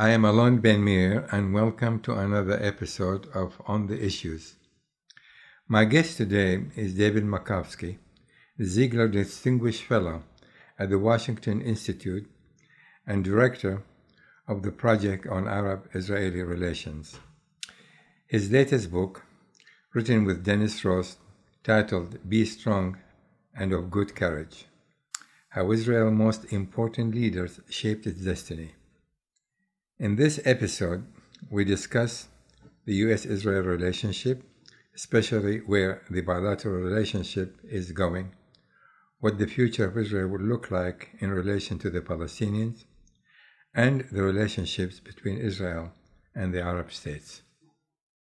I am Alon Ben Meir, and welcome to another episode of On the Issues. My guest today is David Makovsky, Ziegler Distinguished Fellow at the Washington Institute and Director of the Project on Arab Israeli Relations. His latest book, written with Dennis Ross, titled Be Strong and of Good Courage How Israel's Most Important Leaders Shaped Its Destiny. In this episode, we discuss the US Israel relationship, especially where the bilateral relationship is going, what the future of Israel would look like in relation to the Palestinians, and the relationships between Israel and the Arab states.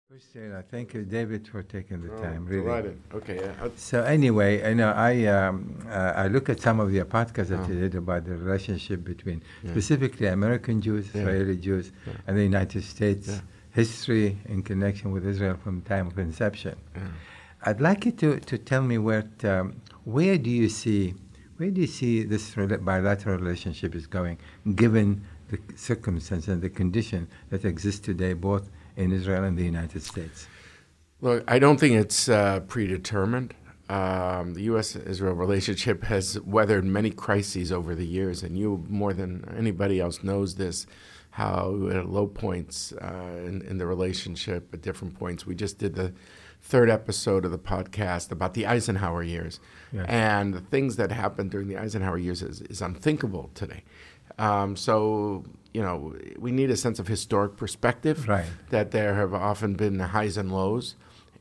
First, uh, thank you, David, for taking the Oh, time. Really. Delighted. Okay. yeah, So anyway, I know I um, uh, I look at some of the podcasts that Oh. you did about the relationship between Yeah. specifically American Jews, Yeah. Israeli Jews, and the United States history in connection with Israel from time of inception. I'd like you to, to tell me where um, where do you see where do you see this rela- bilateral relationship is going, given the circumstance and the condition that exists today, both in Israel and the United States. Look, I don't think it's uh, predetermined. Um, the U.S.-Israel relationship has weathered many crises over the years, and you more than anybody else knows this. How at low points uh, in, in the relationship, at different points. We just did the third episode of the podcast about the Eisenhower years, Yes. and the things that happened during the Eisenhower years is, is unthinkable today. Um, so you know, we need a sense of historic perspective Right. that there have often been highs and lows.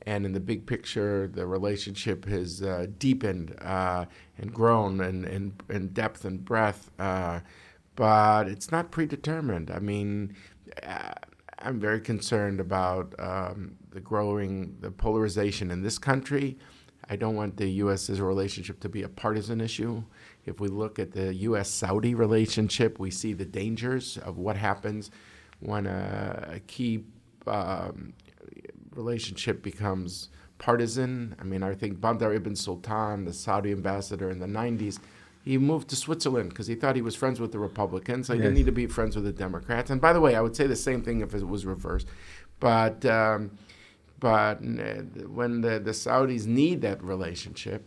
And in the big picture, the relationship has uh, deepened uh, and grown in, in, in depth and breadth. Uh, but it's not predetermined. I mean, uh, I'm very concerned about um, the growing, the polarization in this country. I don't want the U.S. Israel relationship to be a partisan issue. If we look at the U.S. Saudi relationship, we see the dangers of what happens when a, a key um, relationship becomes partisan. I mean, I think Bandar ibn Sultan, the Saudi ambassador in the 90s, he moved to Switzerland because he thought he was friends with the Republicans. So he didn't need to be friends with the Democrats. And by the way, I would say the same thing if it was reversed. But um, but uh, when the, the Saudis need that relationship,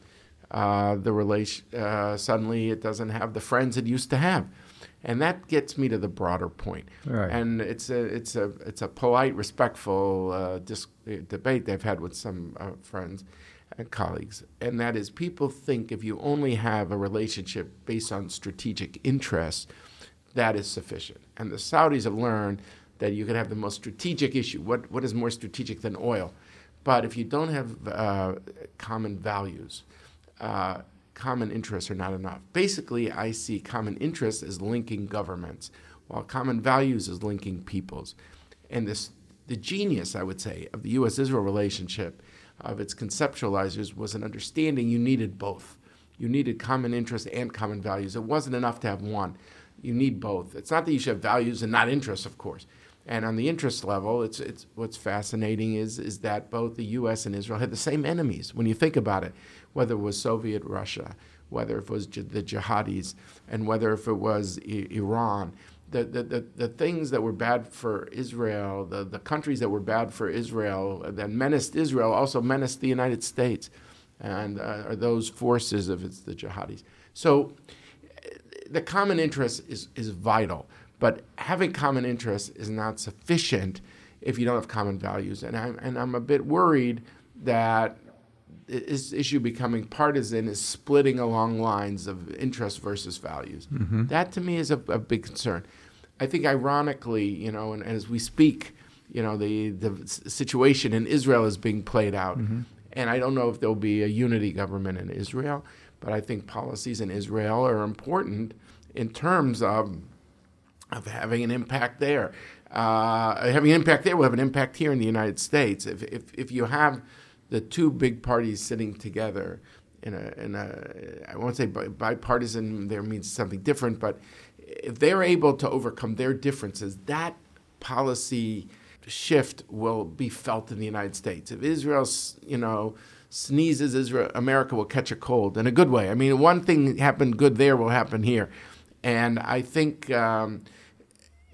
uh, the relation uh, suddenly it doesn't have the friends it used to have, and that gets me to the broader point. Right. And it's a it's a it's a polite, respectful uh, dis- uh, debate they've had with some uh, friends and colleagues, and that is people think if you only have a relationship based on strategic interests, that is sufficient. And the Saudis have learned that you can have the most strategic issue. What what is more strategic than oil? But if you don't have uh, common values, uh, common interests are not enough. Basically, I see common interests as linking governments, while common values is linking peoples. And this, the genius, I would say, of the U.S.-Israel relationship, of its conceptualizers, was an understanding you needed both. You needed common interests and common values. It wasn't enough to have one. You need both. It's not that you should have values and not interests, of course. And on the interest level, it's, it's what's fascinating is, is that both the U.S. and Israel had the same enemies. When you think about it, whether it was Soviet Russia, whether it was the jihadis, and whether if it was I- Iran, the, the, the, the things that were bad for Israel, the, the countries that were bad for Israel, that menaced Israel, also menaced the United States, and uh, are those forces if it's the jihadis. So the common interest is, is vital, but having common interest is not sufficient if you don't have common values. And I'm, and I'm a bit worried that this issue becoming partisan is splitting along lines of interest versus values. That to me is a, a big concern. I think, ironically, you know, and, as we speak, you know, the, the situation in Israel is being played out. And I don't know if there'll be a unity government in Israel, but I think policies in Israel are important in terms of of having an impact there. Uh, having an impact there will have an impact here in the United States. If, if, if you have the two big parties sitting together in a, in a I won't say bipartisan, there means something different, but if they're able to overcome their differences, that policy shift will be felt in the United States. If Israel, you know, sneezes, Israel, America will catch a cold in a good way. I mean, one thing happened good there will happen here, and I think um,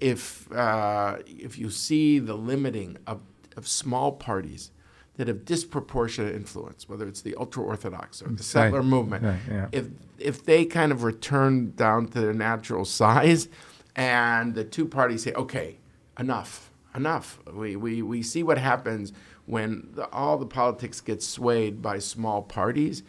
if uh, if you see the limiting of, of small parties that have disproportionate influence, whether it's the ultra orthodox or the settler Right. movement, Right, yeah. if if they kind of return down to their natural size, and the two parties say, okay, enough, enough. We we, we see what happens when the, all the politics gets swayed by small parties.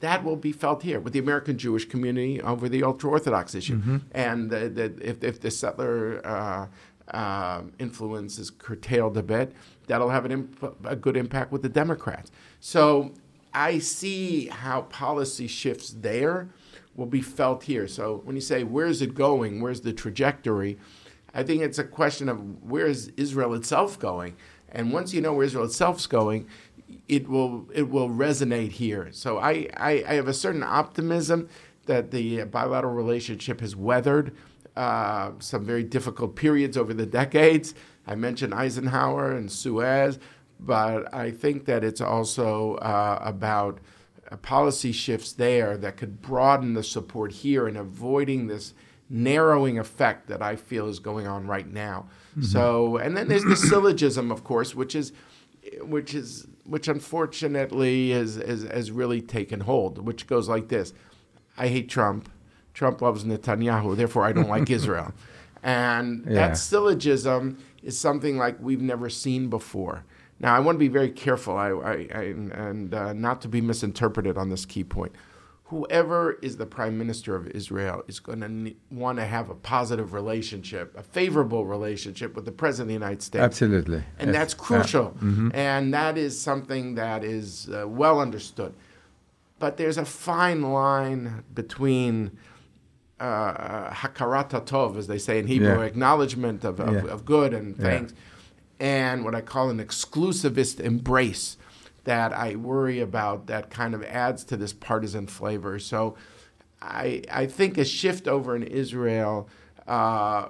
That will be felt here with the American Jewish community over the ultra Orthodox issue, Mm-hmm. and the, the, if, if the settler uh, uh, influence is curtailed a bit, that'll have an imp- a good impact with the Democrats. So I see how policy shifts there will be felt here. So when you say where's it going, where's the trajectory, I think it's a question of where is Israel itself going, and once you know where Israel itself's going, it will it will resonate here. So I, I, I have a certain optimism that the bilateral relationship has weathered uh, some very difficult periods over the decades. I mentioned Eisenhower and Suez, but I think that it's also uh, about uh, policy shifts there that could broaden the support here and avoiding this narrowing effect that I feel is going on right now. So, and then there's the syllogism, of course, which is which is which unfortunately has, has has really taken hold, which goes like this: I hate Trump. Trump loves Netanyahu, therefore I don't like Israel. And Yeah. that syllogism is something like we've never seen before. Now, I want to be very careful I, I, I, and uh, not to be misinterpreted on this key point. Whoever is the prime minister of Israel is going to ne- want to have a positive relationship, a favorable relationship with the president of the United States. Absolutely. And Yes. that's crucial. And that is something that is uh, well understood. But there's a fine line between uh, hakarat tov, as they say in Hebrew, Yeah. acknowledgement of, of, Yeah. of good and Yeah. and what I call an exclusivist embrace that I worry about that kind of adds to this partisan flavor. So I, I think a shift over in Israel uh,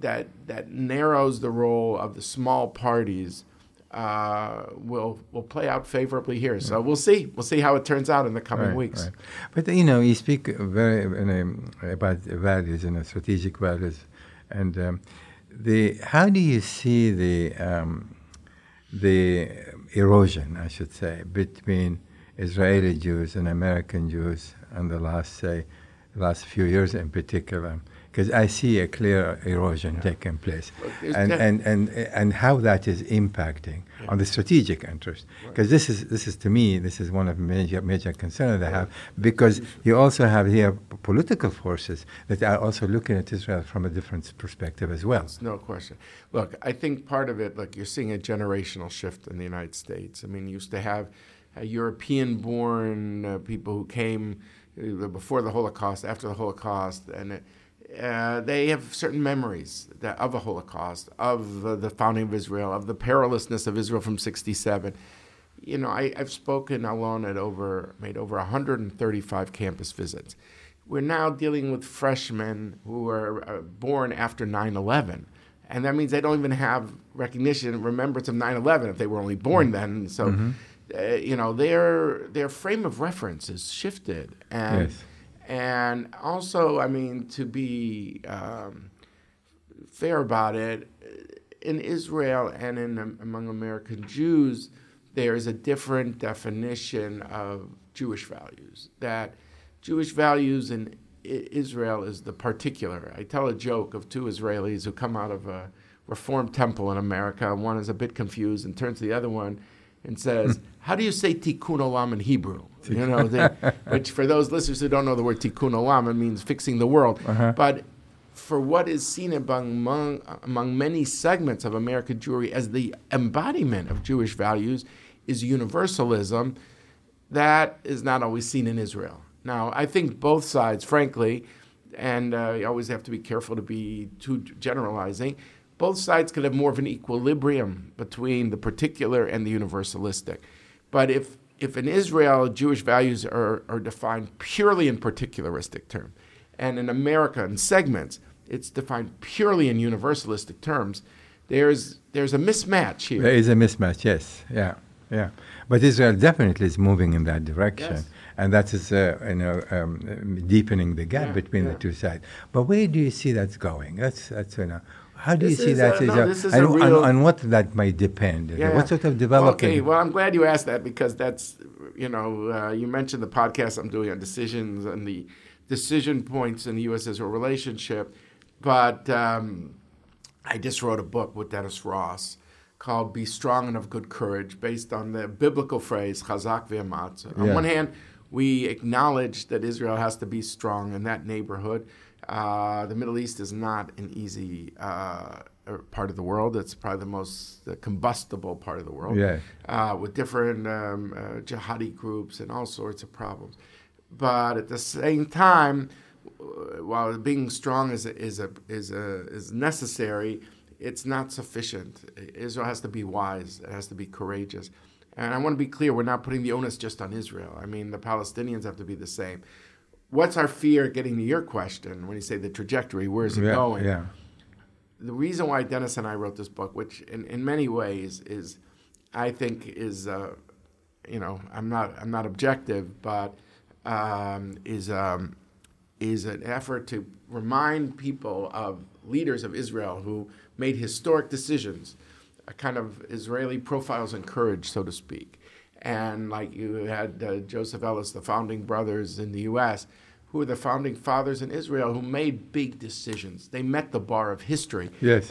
that, that narrows the role of the small parties uh, will will play out favorably here. So we'll see. We'll see how it turns out in the coming Right, weeks. right. But you know, you speak very a, about values and strategic values, and um, the how do you see the um, the erosion, I should say, between Israeli Jews and American Jews in the last say last few years in particular? Because I see a clear erosion taking place, and, and and and how that is impacting on the strategic interest. Because this is this is to me this is one of major major concerns I have because you also have here political forces that are also looking at Israel from a different perspective as well. No question. Look, I think part of it, like you're seeing a generational shift in the United States. I mean, you used to have uh, European-born uh, people who came uh, before the Holocaust, after the Holocaust, and uh, they have certain memories that, of the Holocaust, of uh, the founding of Israel, of the perilousness of Israel from '67. You know, I, I've spoken Alon at over, made over 135 campus visits. We're now dealing with freshmen who were uh, born after 9 11. And that means they don't even have recognition, remembrance of 9 11 if they were only born then. So, uh, you know, their, their frame of reference is shifted. And, Yes. And also, I mean, to be um, fair about it, in Israel and in um, among American Jews, there is a different definition of Jewish values. That Jewish values in Israel is the particular. I tell a joke of two Israelis who come out of a Reformed temple in America. One is a bit confused and turns to the other one and says, "How do you say Tikkun Olam in Hebrew?" You know, they, which for those listeners who don't know the word Tikkun Olam, it means fixing the world. Uh-huh. But for what is seen among, among many segments of American Jewry as the embodiment of Jewish values is universalism that is not always seen in Israel. Now, I think both sides, frankly, and uh, you always have to be careful to be too generalizing, both sides could have more of an equilibrium between the particular and the universalistic. But if, if in Israel Jewish values are, are defined purely in particularistic terms, and in America in segments, it's defined purely in universalistic terms, there's, there's a mismatch here. There is a mismatch, yes, yeah. yeah. But Israel definitely is moving in that direction. Yes. And that is, uh, you know, um, deepening the gap Yeah, between yeah. the two sides. But where do you see that's going? That's, that's you know, how do This you see is that? no, this is and, real- and what that might depend? Yeah. What sort of development? Okay, well, I'm glad you asked that because that's, you know, uh, you mentioned the podcast I'm doing on decisions and the decision points in the U.S. Israel relationship. But um, I just wrote a book with Dennis Ross called Be Strong and of Good Courage, based on the biblical phrase, Chazak v'amatz. On Yeah. one hand, we acknowledge that Israel has to be strong in that neighborhood. Uh, the Middle East is not an easy uh, er, part of the world. It's probably the most uh, combustible part of the world Yeah. uh, with different um, uh, jihadi groups and all sorts of problems. But at the same time, while being strong is a, is a, is a, is necessary, it's not sufficient. Israel has to be wise. It has to be courageous. And I want to be clear: we're not putting the onus just on Israel. I mean, the Palestinians have to be the same. What's our fear? Getting to your question, when you say the trajectory, where is it yeah, going? yeah. the reason why Dennis and I wrote this book, which in, in many ways is, I think is, uh, you know, I'm not I'm not objective, but um, is um, is an effort to remind people of leaders of Israel who made historic decisions, a kind of Israeli profiles in courage, so to speak. And like you had uh, Joseph Ellis, the founding brothers in the U.S., who were the founding fathers in Israel who made big decisions. They met the bar of history. Yes.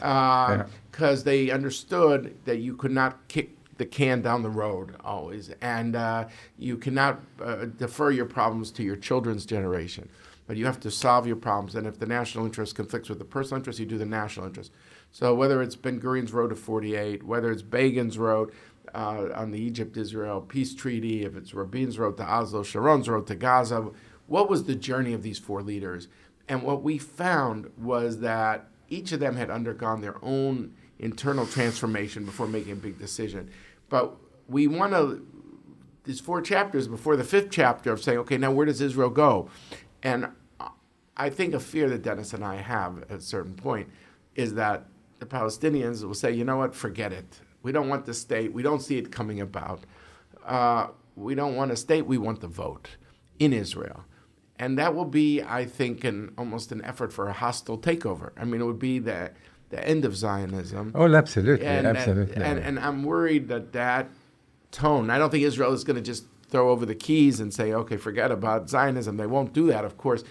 Because they understood that you could not kick the can down the road always, and uh, you cannot uh, defer your problems to your children's generation. But you have to solve your problems, and if the national interest conflicts with the personal interest, you do the national interest. So whether it's Ben Gurion's road to 48, whether it's Begin's road uh, on the Egypt-Israel peace treaty, if it's Rabin's road to Oslo, Sharon's road to Gaza, what was the journey of these four leaders? And what we found was that each of them had undergone their own internal transformation before making a big decision. But we want to, these four chapters before the fifth chapter of saying, okay, now where does Israel go? And I think a fear that Dennis and I have at a certain point is that the Palestinians will say, you know what, forget it. We don't want the state. We don't see it coming about. Uh, we don't want a state. We want the vote in Israel. And that will be, I think, an almost an effort for a hostile takeover. I mean, it would be the, the end of Zionism. Oh, absolutely, And, absolutely. and, and I'm worried that that tone, I don't think Israel is going to just throw over the keys and say, okay, forget about Zionism. They won't do that, of course.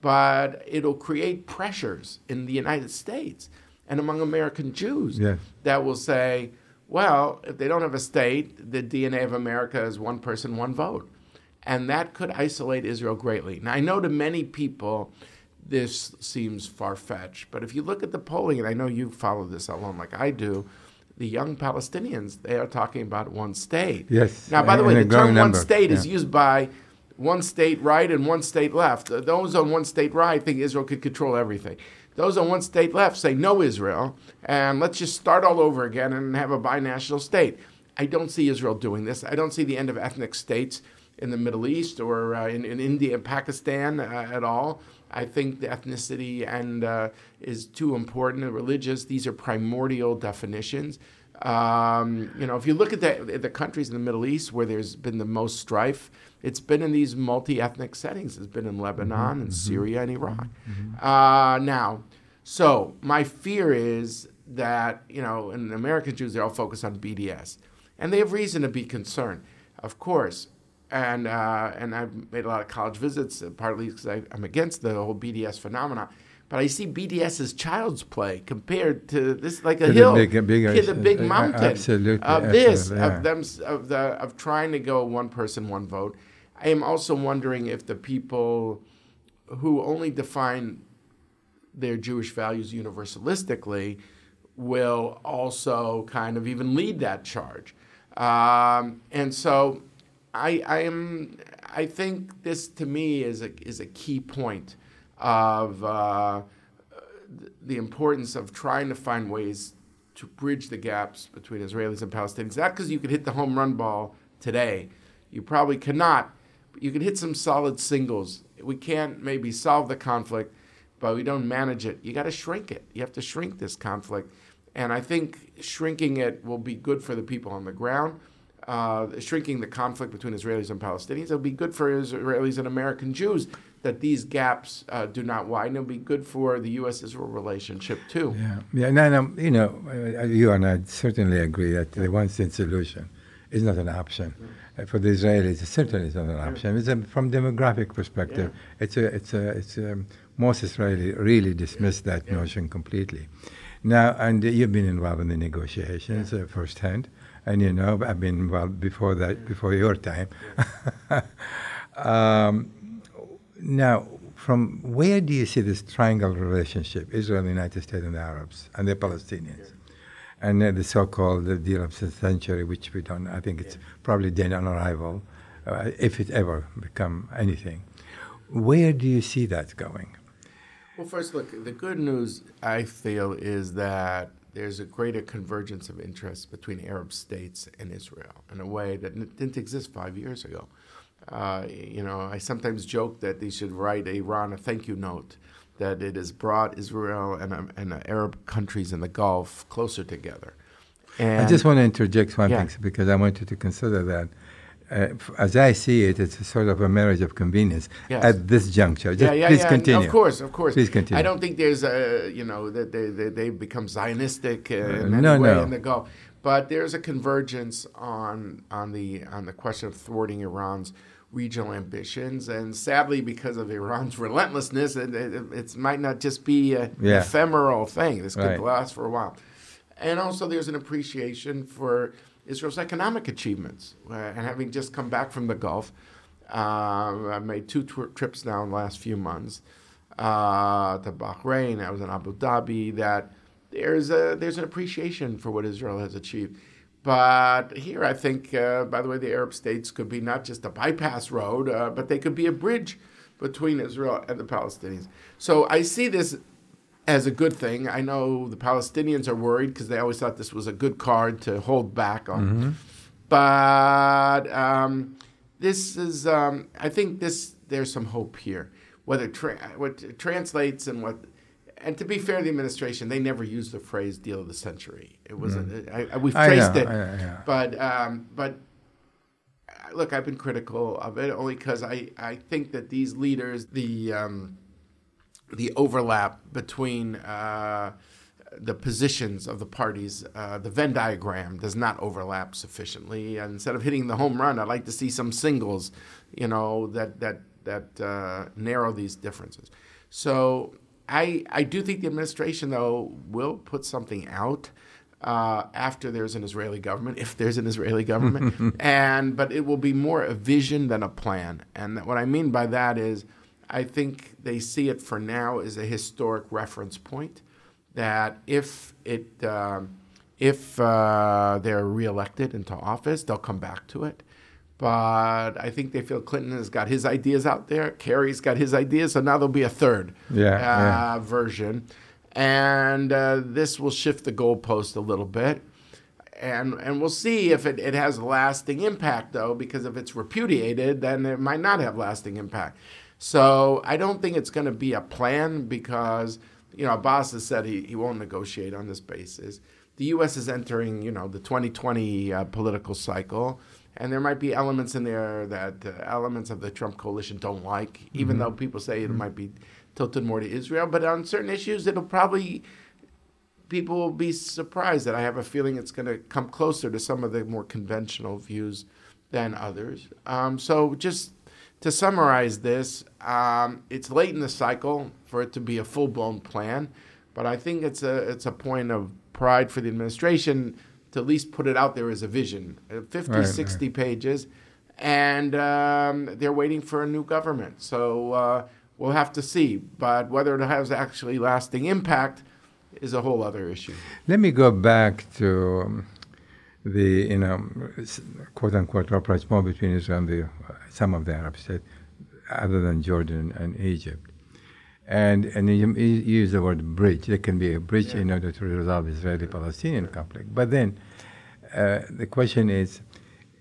But it'll create pressures in the United States and among American Jews that will say, well, if they don't have a state, the DNA of America is one person, one vote. And that could isolate Israel greatly. Now, I know to many people this seems far fetched, but if you look at the polling, and I know you follow this along like I do, the young Palestinians, they are talking about one state. Yes, Now, by the way, the term one number, state is used by one state right and one state left. Those on one state right think Israel could control everything. Those on one state left say no Israel, and let's just start all over again and have a binational state. I don't see Israel doing this. I don't see the end of ethnic states in the Middle East or uh, in, in India and Pakistan uh, at all. I think the ethnicity and uh, is too important. The religious, these are primordial definitions. Um, you know, if you look at the, the countries in the Middle East where there's been the most strife, it's been in these multi-ethnic settings. It's been in Lebanon and Syria and Iraq. Uh, now, so my fear is that you know, in American Jews, they're all focused on BDS, and they have reason to be concerned, of course. And uh, and I've made a lot of college visits, uh, partly because I'm against the whole BDS phenomenon. But I see BDS as child's play compared to this, like a To the hill, big- bigger- to the big uh, uh, mountain absolutely, of this, absolutely, yeah. of them, of the of trying to go one person, one vote. I am also wondering if the people who only define their Jewish values universalistically will also kind of even lead that charge. Um, and so I, I am I think this to me is a is a key point of uh, the importance of trying to find ways to bridge the gaps between Israelis and Palestinians. Not because you could hit the home run ball today, you probably cannot. But you can hit some solid singles. We can't maybe solve the conflict, but we don't manage it. You got to shrink it. You have to shrink this conflict, and I think shrinking it will be good for the people on the ground. uh, shrinking the conflict between Israelis and Palestinians. It'll be good for Israelis and American Jews that these gaps uh, do not widen. It'll be good for the U.S.-Israel relationship too. Yeah, yeah. No, no. You know, you and I certainly agree that the one-state solution is not an option. Uh, for the Israelis, it certainly is not an option. It's a, from demographic perspective, Yeah. it's a, it's a, it's a, most Israeli really dismiss that notion completely. Now, and you've been involved in the negotiations uh, firsthand, and you know I've been involved before that, before your time. um, now, from where do you see this triangle relationship, Israel, the United States, and the Arabs, and the Palestinians? And uh, the so-called the deal of the century, which we don't, I think it's probably dead on arrival, uh, if it ever become anything. Where do you see that going? Well, first, look, the good news I feel is that there's a greater convergence of interests between Arab states and Israel in a way that didn't exist five years ago. Uh, you know, I sometimes joke that they should write Iran a thank you note that it has brought Israel and, um, and the Arab countries in the Gulf closer together. And I just want to interject one Yeah. thing because I wanted to consider that. Uh, as I see it, it's a sort of a marriage of convenience Yes. at this juncture. Just yeah, yeah, please yeah. continue. Of course, of course. Please continue. I don't think there's a, you know, that they, they, they've become Zionistic uh, in any no, way no. in the Gulf. But there's a convergence on on the on the question of thwarting Iran's regional ambitions, and sadly, because of Iran's relentlessness, it, it, it might not just be a, an Yeah. ephemeral thing. This could Right. last for a while. And also, there's an appreciation for Israel's economic achievements. Uh, and having just come back from the Gulf, uh, I made two tw- trips now in the last few months uh, to Bahrain. I was in Abu Dhabi. That there's a there's an appreciation for what Israel has achieved. But here, I think, uh, by the way, the Arab states could be not just a bypass road, uh, but they could be a bridge between Israel and the Palestinians. So I see this as a good thing. I know the Palestinians are worried because they always thought this was a good card to hold back on. But um, this is, um, I think this there's some hope here. Whether tra- what translates and what, and to be fair to the administration, they never used the phrase "deal of the century." It was a, I, I, we've traced know, it, know, yeah. but um, but uh, look, I've been critical of it only because I, I think that these leaders, the um, the overlap between uh, the positions of the parties, uh, the Venn diagram does not overlap sufficiently. And instead of hitting the home run, I'd like to see some singles, you know, that that that uh, narrow these differences. So I I do think the administration though will put something out. Uh, after there's an Israeli government, if there's an Israeli government, and but it will be more a vision than a plan. And what I mean by that is, I think they see it for now as a historic reference point that if it um, if uh, they're reelected into office, they'll come back to it. But I think they feel Clinton has got his ideas out there. Kerry's got his ideas, so now there'll be a third Yeah, uh, yeah. version, and uh, this will shift the goalpost a little bit. And, and we'll see if it, it has lasting impact, though, because if it's repudiated, then it might not have lasting impact. So I don't think it's going to be a plan because, you know, Abbas has said he, he won't negotiate on this basis. The U.S. is entering, you know, the 2020 uh, political cycle, and there might be elements in there that uh, elements of the Trump coalition don't like, even though people say it might be tilted more to Israel. But on certain issues, it'll probably people will be surprised that I have a feeling it's going to come closer to some of the more conventional views than others. Um, so just to summarize this, um, it's late in the cycle for it to be a full blown plan, but I think it's a it's a point of pride for the administration to at least put it out there as a vision. Uh, 50, Right, 60 pages, and um, they're waiting for a new government. So uh, we'll have to see. But whether it has actually lasting impact is a whole other issue. Let me go back to um, the, you know, quote unquote rapprochement between Israel and the, uh, some of the Arab states, other than Jordan and Egypt. And, and you, you use the word bridge. There can be a bridge in order to resolve Israeli Palestinian conflict. But then uh, the question is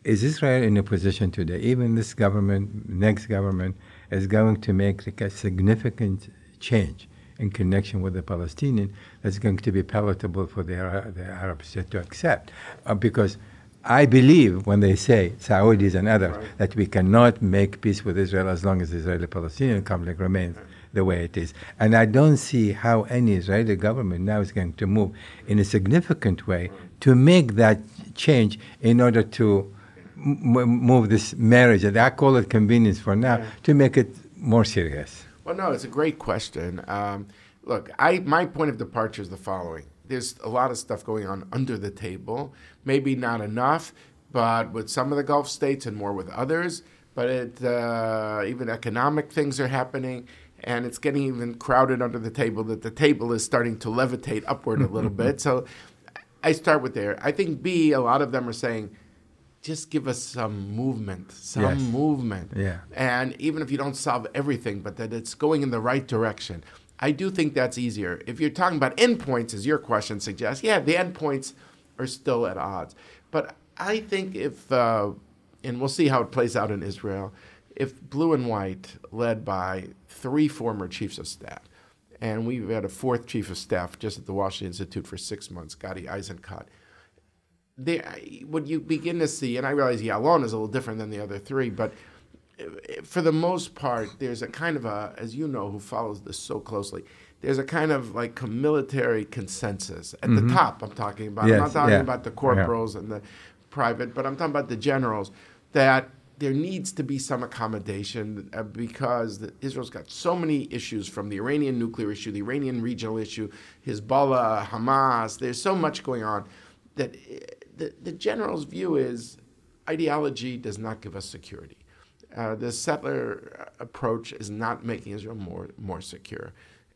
is Israel in a position today, even this government, next government, is going to make like a significant change in connection with the Palestinian that's going to be palatable for the, the Arab state to accept? Uh, because I believe when they say, Saudis and others, Right. that we cannot make peace with Israel as long as the Israeli Palestinian conflict remains the way it is. And I don't see how any Israeli government now is going to move in a significant way to make that change in order to m- move this marriage, and I call it convenience for now, Yeah. to make it more serious. Well, no, it's a great question. Um, look, I my point of departure is the following: there's a lot of stuff going on under the table. Maybe not enough, but with some of the Gulf states and more with others. But it, uh, even economic things are happening, and it's getting even crowded under the table. That the table is starting to levitate upward a little bit. So, I start with there. I think B. A lot of them are saying. Just give us some movement, some Yes. movement. Yeah. And even if you don't solve everything, but that it's going in the right direction. I do think that's easier. If you're talking about endpoints, as your question suggests, yeah, the endpoints are still at odds. But I think if, uh, and we'll see how it plays out in Israel, if blue and white, led by three former chiefs of staff, and we've had a fourth chief of staff just at the Washington Institute for six months, Gadi Eisenkot, there, what you begin to see, and I realize Ya'alon is a little different than the other three, but uh, for the most part, there's a kind of a, as you know, who follows this so closely, there's a kind of like a military consensus at the top. I'm talking about. Yes, I'm not talking yeah, about the yeah. corporals and the private, but I'm talking about the generals. That there needs to be some accommodation uh, because Israel's got so many issues from the Iranian nuclear issue, the Iranian regional issue, Hezbollah, Hamas. There's so much going on that uh, the, the general's view is ideology does not give us security. Uh, the settler approach is not making Israel more more secure,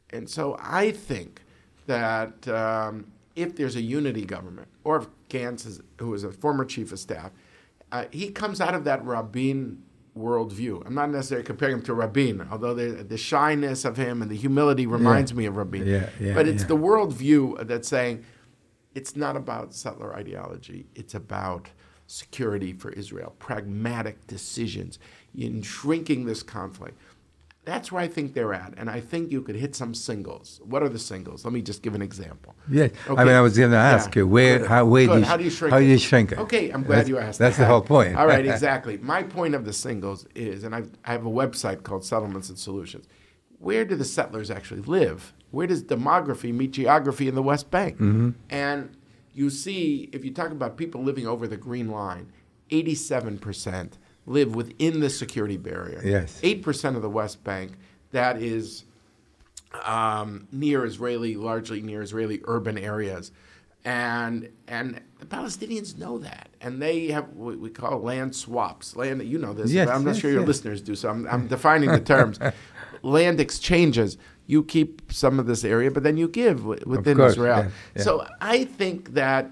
and so I think that um, if there's a unity government, or if Gantz, is, who is a former chief of staff, uh, he comes out of that Rabin worldview. I'm not necessarily comparing him to Rabin, although the, the shyness of him and the humility reminds me of Rabin. Yeah, yeah, but it's yeah. the worldview that's saying it's not about settler ideology. It's about security for Israel, pragmatic decisions in shrinking this conflict. That's where I think they're at, and I think you could hit some singles. What are the singles? Let me just give an example. Yes, I mean, I was going to ask Yeah. you where, Good. how, where do you, how do you shrink how it? do you shrink it? Okay, I'm glad That's- you asked. That's that. the whole point. All right, exactly. My point of the singles is, and I've, I have a website called Settlements and Solutions. Where do the settlers actually live? Where does demography meet geography in the West Bank? Mm-hmm. And you see, if you talk about people living over the green line, 87% live within the security barrier. Yes. 8% of the West Bank, that is um, near Israeli, largely near Israeli urban areas. And and the Palestinians know that, and they have what we call land swaps. Land, you know this. Yes, but I'm not yes, sure your yes. listeners do, so I'm, I'm defining the terms. land exchanges. You keep some of this area, but then you give wi- within course, Israel. yeah, yeah. So I think that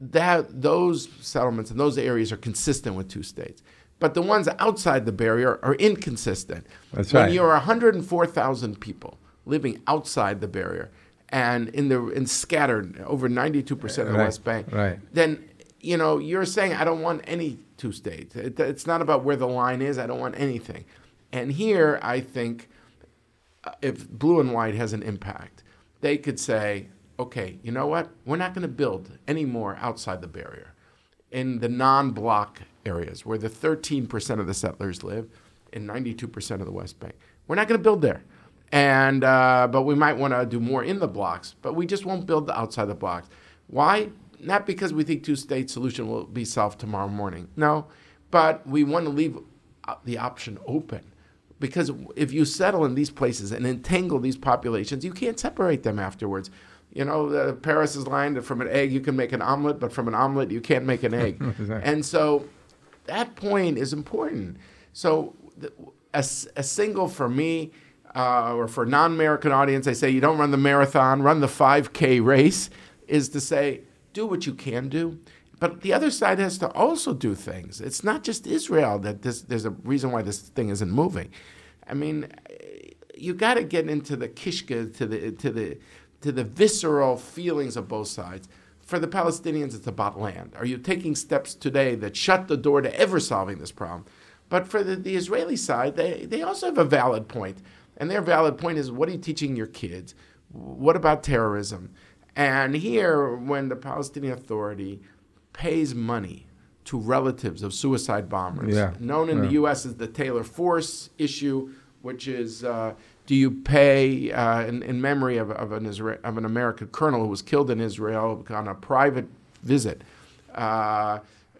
that those settlements and those areas are consistent with two states. But the ones outside the barrier are inconsistent. That's when right. you're 104,000 people living outside the barrier and in the in scattered over 92% of the Right, West Bank, right. then you know you're saying I don't want any two states. It, it's not about where the line is. I don't want anything. And here I think uh, if blue and white has an impact, they could say, okay, you know what? We're not going to build any more outside the barrier in the non block areas where the 13% of the settlers live and 92% of the West Bank. We're not going to build there. And, uh, but we might want to do more in the blocks, but we just won't build outside the blocks. Why? Not because we think two state solution will be solved tomorrow morning. No, but we want to leave uh, the option open because if you settle in these places and entangle these populations, you can't separate them afterwards. You know, uh, Peres is line that from an egg you can make an omelet, but from an omelet you can't make an egg. Exactly. And so that point is important. So the, a, a single for me, uh, or for non-American audience, I say you don't run the marathon, run the 5K race, is to say do what you can do. But the other side has to also do things. It's not just Israel that this, there's a reason why this thing isn't moving. I mean, you got to get into the kishka, to the to the to the visceral feelings of both sides. For the Palestinians, it's about land. Are you taking steps today that shut the door to ever solving this problem? But for the, the Israeli side, they, they also have a valid point. And their valid point is what are you teaching your kids? What about terrorism? And here, when the Palestinian Authority pays money to relatives of suicide bombers. Yeah. Known in Yeah. the U.S. as the Taylor Force issue, which is uh, do you pay uh, in, in memory of, of, an of an American colonel who was killed in Israel on a private visit? Uh,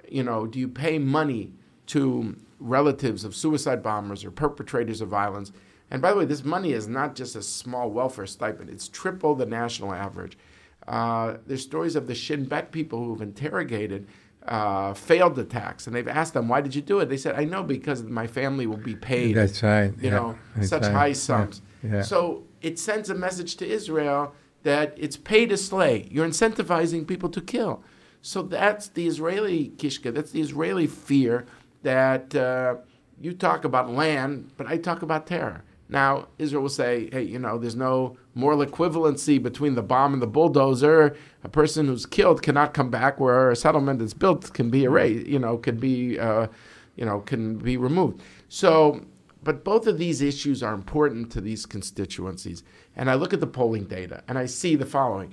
you know, do you pay money to relatives of suicide bombers or perpetrators of violence? And by the way, this money is not just a small welfare stipend, it's triple the national average. Uh, there's stories of the Shin Bet people who've interrogated uh, failed attacks, and they've asked them, "Why did you do it?" They said, "I know because my family will be paid." That's right. You yeah, know, that's such right. high Yeah, sums. Yeah. So it sends a message to Israel that it's pay to slay. You're incentivizing people to kill. So that's the Israeli kishka. That's the Israeli fear that uh, you talk about land, but I talk about terror. Now Israel will say, "Hey, you know, there's no moral equivalency between the bomb and the bulldozer. A person who's killed cannot come back, where a settlement that's built can be erased. You know, can be, uh, you know, can be removed." So but both of these issues are important to these constituencies. And I look at the polling data and I see the following.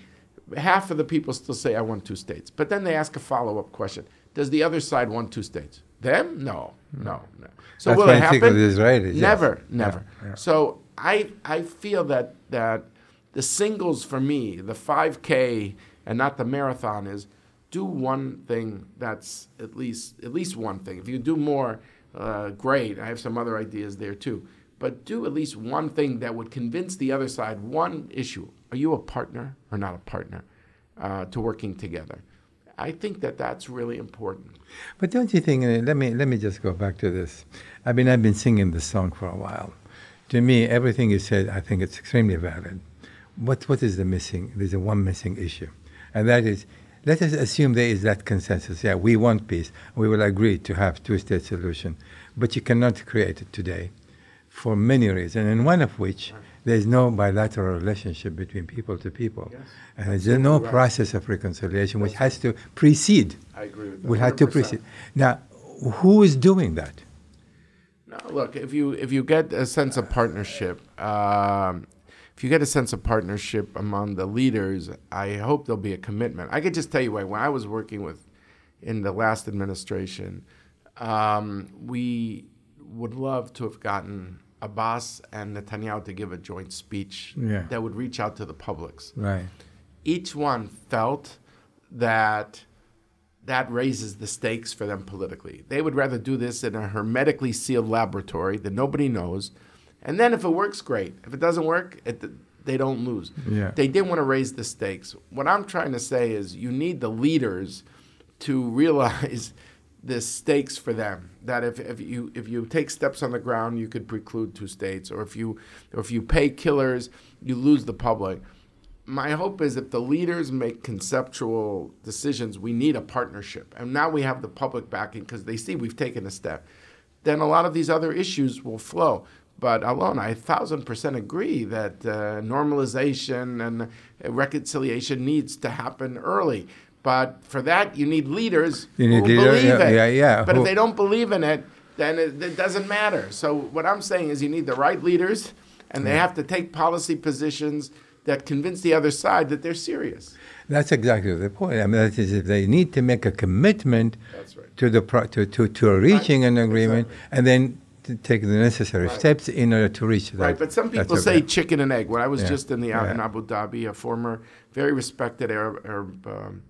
Half of the people still say I want two states. But then they ask a follow up question Does the other side want two states? Them? No, no, no. So That's will it happen? Israelis. Never, never. Yeah, yeah. So I, I feel that, that the singles for me, the 5K and not the marathon, is do one thing that's at least at least one thing. If you do more, uh, great. I have some other ideas there too. But do at least one thing that would convince the other side one issue. Are you a partner or not a partner uh, to working together? I think that that's really important. But don't you think? Let me let me just go back to this. I mean, I've been singing this song for a while. To me, everything you said, I think it's extremely valid. What what is the missing? There's a one missing issue, and that is, let us assume there is that consensus. Yeah, we want peace. We will agree to have two-state solution, but you cannot create it today, for many reasons, and one of which there is no bilateral relationship between people to people, Yes, and there's no right. process of reconciliation which has to precede I agree with that. we had to 100%. Now, who is doing that? No, look, if you if you get a sense of partnership, um, if you get a sense of partnership among the leaders, I hope there'll be a commitment. I could just tell you why. When I was working with in the last administration, um, we would love to have gotten Abbas and Netanyahu to give a joint speech Yeah. that would reach out to the publics Right. each one felt that that raises the stakes for them politically. They would rather do this in a hermetically sealed laboratory that nobody knows. And then if it works, great. If it doesn't work, it, they don't lose. Yeah. They didn't want to raise the stakes. What I'm trying to say is you need the leaders to realize the stakes for them. That if, if you if you take steps on the ground, you could preclude two states, or if you or if you pay killers, you lose the public my hope is if the leaders make conceptual decisions, we need a partnership. And now we have the public backing because they see we've taken a step. Then a lot of these other issues will flow. But Alon i thousand percent agree that uh, normalization and reconciliation needs to happen early. But for that, you need leaders You need who leader- believe yeah, it. yeah, yeah, But who- if they don't believe in it, then it, it doesn't matter. So what I'm saying is you need the right leaders, and they have to take policy positions that convince the other side that they're serious. That's exactly the point. I mean, that is, if they need to make a commitment right. to the pro- to, to, to reaching an agreement, and then to take the necessary Right. steps in order to reach that. Right, but some people okay. say chicken and egg. When I was Yeah, just in the yeah. in Abu Dhabi, a former very respected Arab, Arab um,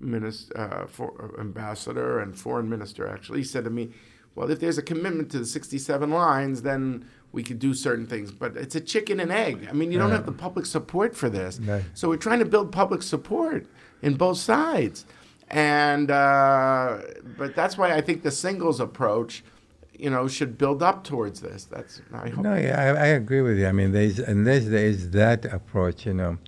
minister, uh, for, ambassador and foreign minister actually he said to me, "Well, if there's a commitment to the 67 lines, then we could do certain things. But it's a chicken and egg. I mean, you don't have the public support for this. Right. So we're trying to build public support in both sides, and uh, but that's why I think the singles approach." You know, should build up towards this. That's I hope. No, yeah, I, I agree with you. I mean, there's, unless there is that approach, you know,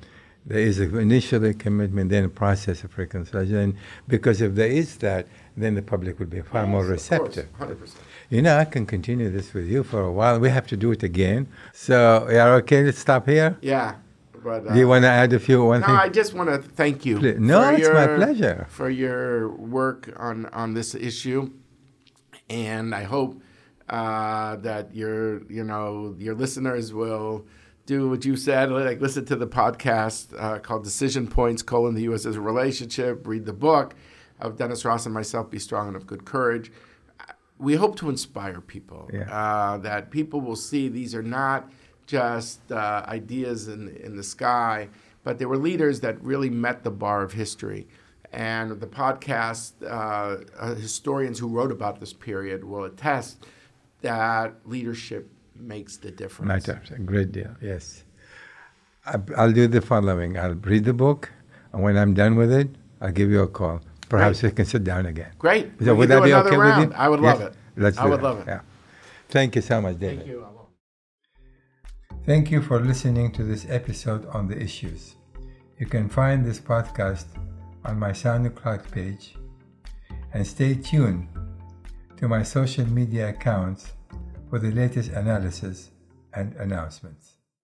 there is a initially a commitment, then a process of reconciliation. Because if there is that, then the public would be far more receptive. Course, Hundred percent. You know, I can continue this with you for a while. We have to do it again. So, are okay? Let's stop here. Yeah, but uh, Do you want to add a few one no, thing? I just want to thank you. No, it's my pleasure. for your work on on this issue, and I hope uh, that your you know your listeners will do what you said, like listen to the podcast uh, called Decision Points: colon the U.S. as a relationship, read the book. of Dennis Ross and myself, Be Strong and of Good Courage. We hope to inspire people Yeah. uh, that people will see these are not just uh, ideas in, in the sky, but they were leaders that really met the bar of history. And the podcast, uh, uh, historians who wrote about this period will attest that leadership makes the difference. Matters a great deal. Yes. I- I'll do the following. I'll read the book, and when I'm done with it, I'll give you a call. Perhaps we can sit down again. Great. We would that be okay round. with you? I would Yes? love it. Let's I would that. love it. Yeah. Thank you so much, David. Thank you. Thank you for listening to this episode on the issues. You can find this podcast on my SoundCloud page and stay tuned to my social media accounts for the latest analysis and announcements.